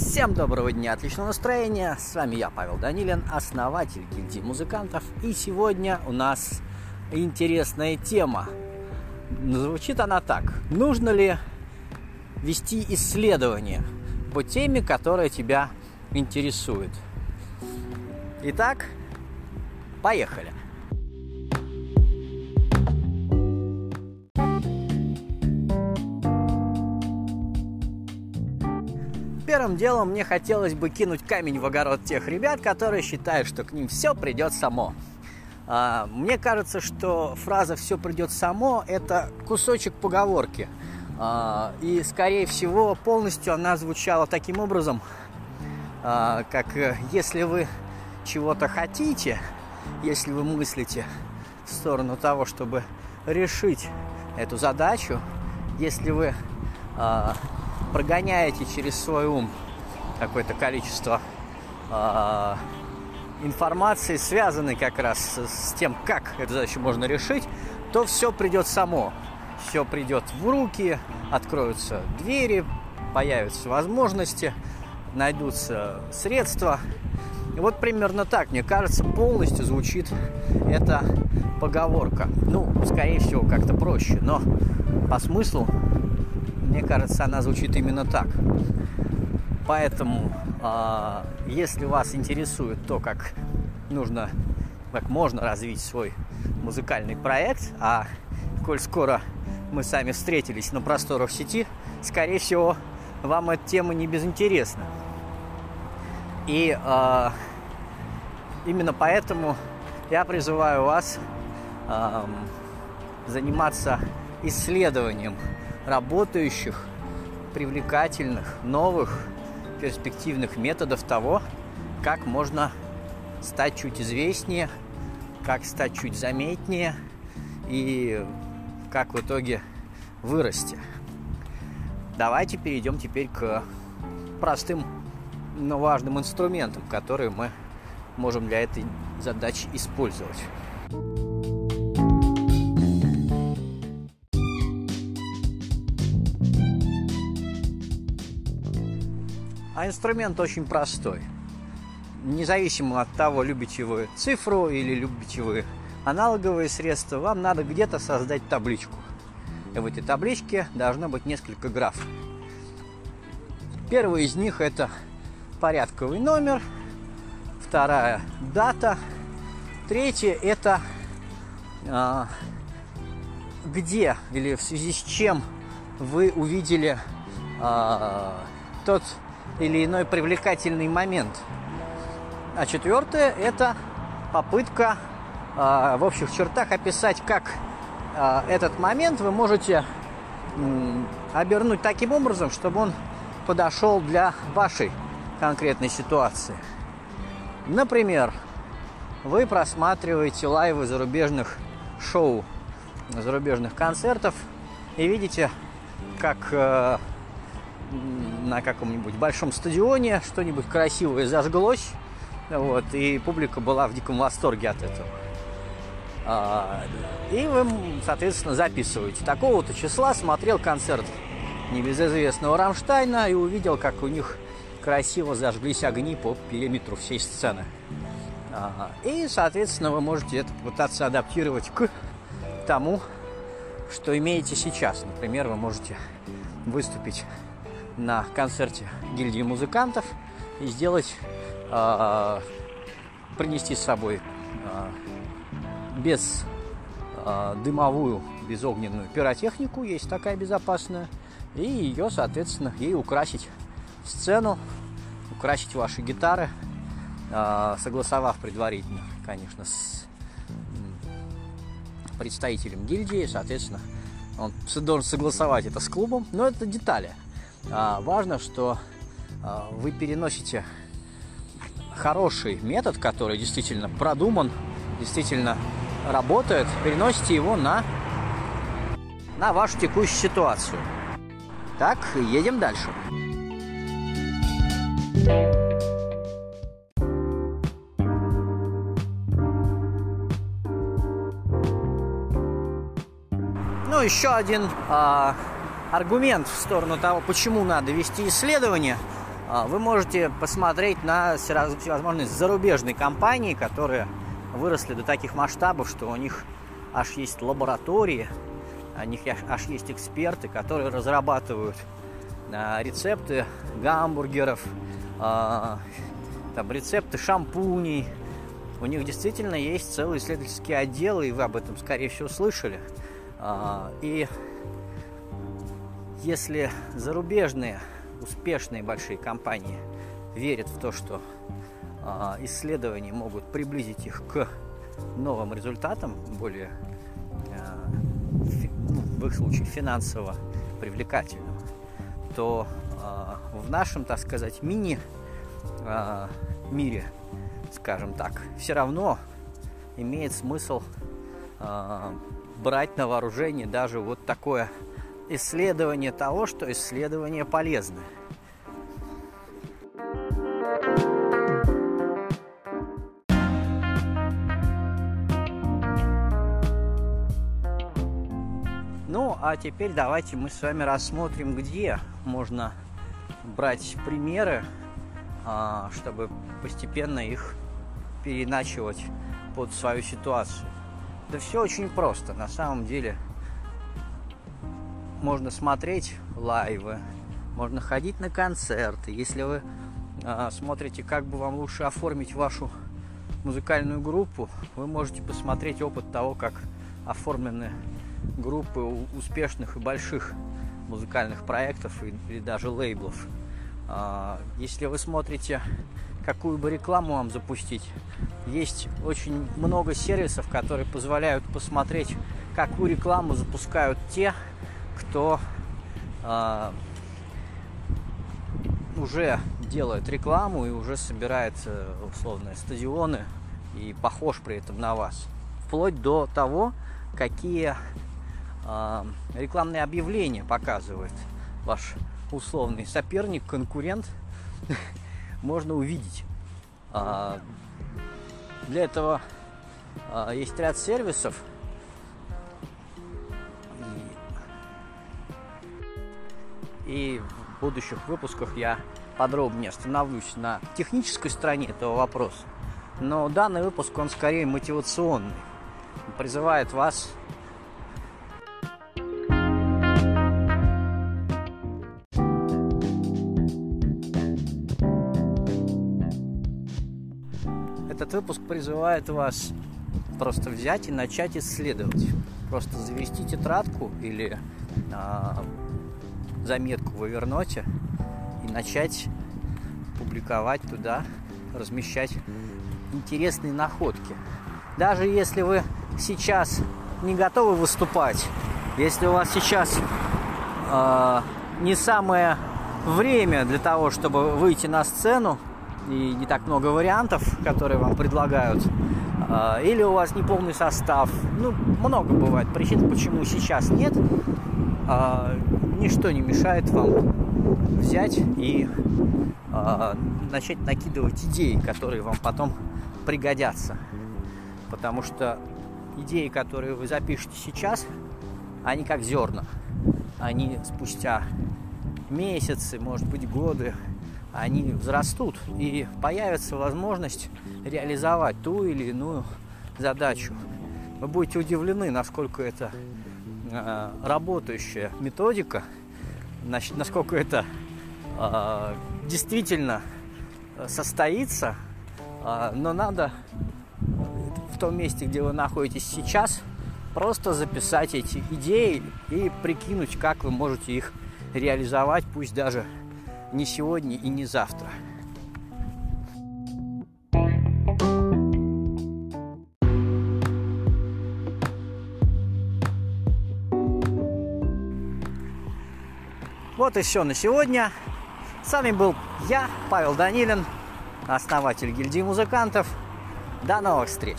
Всем доброго дня, отличного настроения. С вами я, Павел Данилин, основатель гильдии музыкантов. И сегодня у нас интересная тема. Звучит она так. Нужно ли вести исследование по теме, которая тебя интересует? Итак, поехали. Первым делом мне хотелось бы кинуть камень в огород тех ребят, которые считают, что к ним все придет само. А, мне кажется, что фраза «все придет само» – это кусочек поговорки. А, и, скорее всего, полностью она звучала таким образом, а, как э, если вы чего-то хотите, если вы мыслите в сторону того, чтобы решить эту задачу, если вы прогоняете через свой ум какое-то количество э, информации, связанной как раз с, с тем, как эту задачу можно решить, то все придет само. Все придет в руки, откроются двери, появятся возможности, найдутся средства. И вот примерно так, мне кажется, полностью звучит эта поговорка. Ну, скорее всего, как-то проще, но по смыслу мне кажется, она звучит именно так. Поэтому, э, если вас интересует то, как нужно, как можно развить свой музыкальный проект, а коль скоро мы сами встретились на просторах сети, скорее всего, вам эта тема не безинтересна. И э, именно поэтому я призываю вас э, заниматься исследованием работающих, привлекательных, новых, перспективных методов того, как можно стать чуть известнее, как стать чуть заметнее и как в итоге вырасти. Давайте перейдем теперь к простым, но важным инструментам, которые мы можем для этой задачи использовать. А инструмент очень простой. Независимо от того, любите вы цифру или любите вы аналоговые средства, вам надо где-то создать табличку. И в этой табличке должно быть несколько граф. Первый из них это порядковый номер, вторая дата, третья это а, где или в связи с чем вы увидели а, тот или иной привлекательный момент. А четвертое – это попытка э, в общих чертах описать, как э, этот момент вы можете обернуть таким образом, чтобы он подошел для вашей конкретной ситуации. Например, вы просматриваете лайвы зарубежных шоу, зарубежных концертов и видите, как э, на каком-нибудь большом стадионе, что-нибудь красивое зажглось, вот, и публика была в диком восторге от этого. А, и вы, соответственно, записываете. Такого-то числа смотрел концерт небезызвестного Рамштайна и увидел, как у них красиво зажглись огни по периметру всей сцены. А, и, соответственно, вы можете это попытаться адаптировать к тому, что имеете сейчас. Например, вы можете выступить на концерте гильдии музыкантов и сделать, э, принести с собой э, без э, дымовую, безогненную пиротехнику, есть такая безопасная, и ее, соответственно, ей украсить сцену, украсить ваши гитары, э, согласовав предварительно, конечно, с представителем гильдии, соответственно, он должен согласовать это с клубом, но это детали – важно, что а, вы переносите хороший метод, который действительно продуман, действительно работает, переносите его на, на вашу текущую ситуацию. Так, едем дальше. Ну, еще один а, аргумент в сторону того, почему надо вести исследование, а, вы можете посмотреть на всевозможные зарубежные компании, которые выросли до таких масштабов, что у них аж есть лаборатории, у них аж есть эксперты, которые разрабатывают а, рецепты гамбургеров, а, там, рецепты шампуней. У них действительно есть целый исследовательский отдел, и вы об этом, скорее всего, слышали. И если зарубежные успешные большие компании верят в то, что э, исследования могут приблизить их к новым результатам, более, фи, ну, в их случае, финансово привлекательным, то э, в нашем, так сказать, мини мире, скажем так, все равно имеет смысл брать на вооружение даже вот такое исследование того, что исследование полезны. Ну, а теперь давайте мы с вами рассмотрим, где можно брать примеры, а, чтобы постепенно их переначивать под свою ситуацию. Да все очень просто. На самом деле – можно смотреть лайвы, можно ходить на концерты. Если вы э, смотрите, как бы вам лучше оформить вашу музыкальную группу, вы можете посмотреть опыт того, как оформлены группы успешных и больших музыкальных проектов или даже лейблов. А, если вы смотрите, какую бы рекламу вам запустить, есть очень много сервисов, которые позволяют посмотреть, какую рекламу запускают те, кто э, уже делает рекламу и уже собирает условные стадионы и похож при этом на вас. Вплоть до того, какие э, рекламные объявления показывает ваш условный соперник, конкурент, можно увидеть. Э, для этого э, есть ряд сервисов, И в будущих выпусках я подробнее остановлюсь на технической стороне этого вопроса. Но данный выпуск, он скорее мотивационный. Он призывает вас Этот выпуск призывает вас просто взять и начать исследовать. Просто завести тетрадку или а, заметку в Эверноте и начать публиковать туда, размещать интересные находки. Даже если вы сейчас не готовы выступать, если у вас сейчас э, не самое время для того, чтобы выйти на сцену, и не так много вариантов, которые вам предлагают, э, или у вас не полный состав, ну, много бывает причин, почему сейчас нет, э, ничто не мешает вам взять и э, начать накидывать идеи, которые вам потом пригодятся. Потому что идеи, которые вы запишете сейчас, они как зерна. Они спустя месяцы, может быть, годы, они взрастут и появится возможность реализовать ту или иную задачу. Вы будете удивлены, насколько это Э, работающая методика, насколько это э, действительно состоится, э, но надо в том месте, где вы находитесь сейчас, просто записать эти идеи и прикинуть, как вы можете их реализовать, пусть даже не сегодня и не завтра. Вот и все на сегодня. С вами был я, Павел Данилин, основатель гильдии музыкантов. До новых встреч!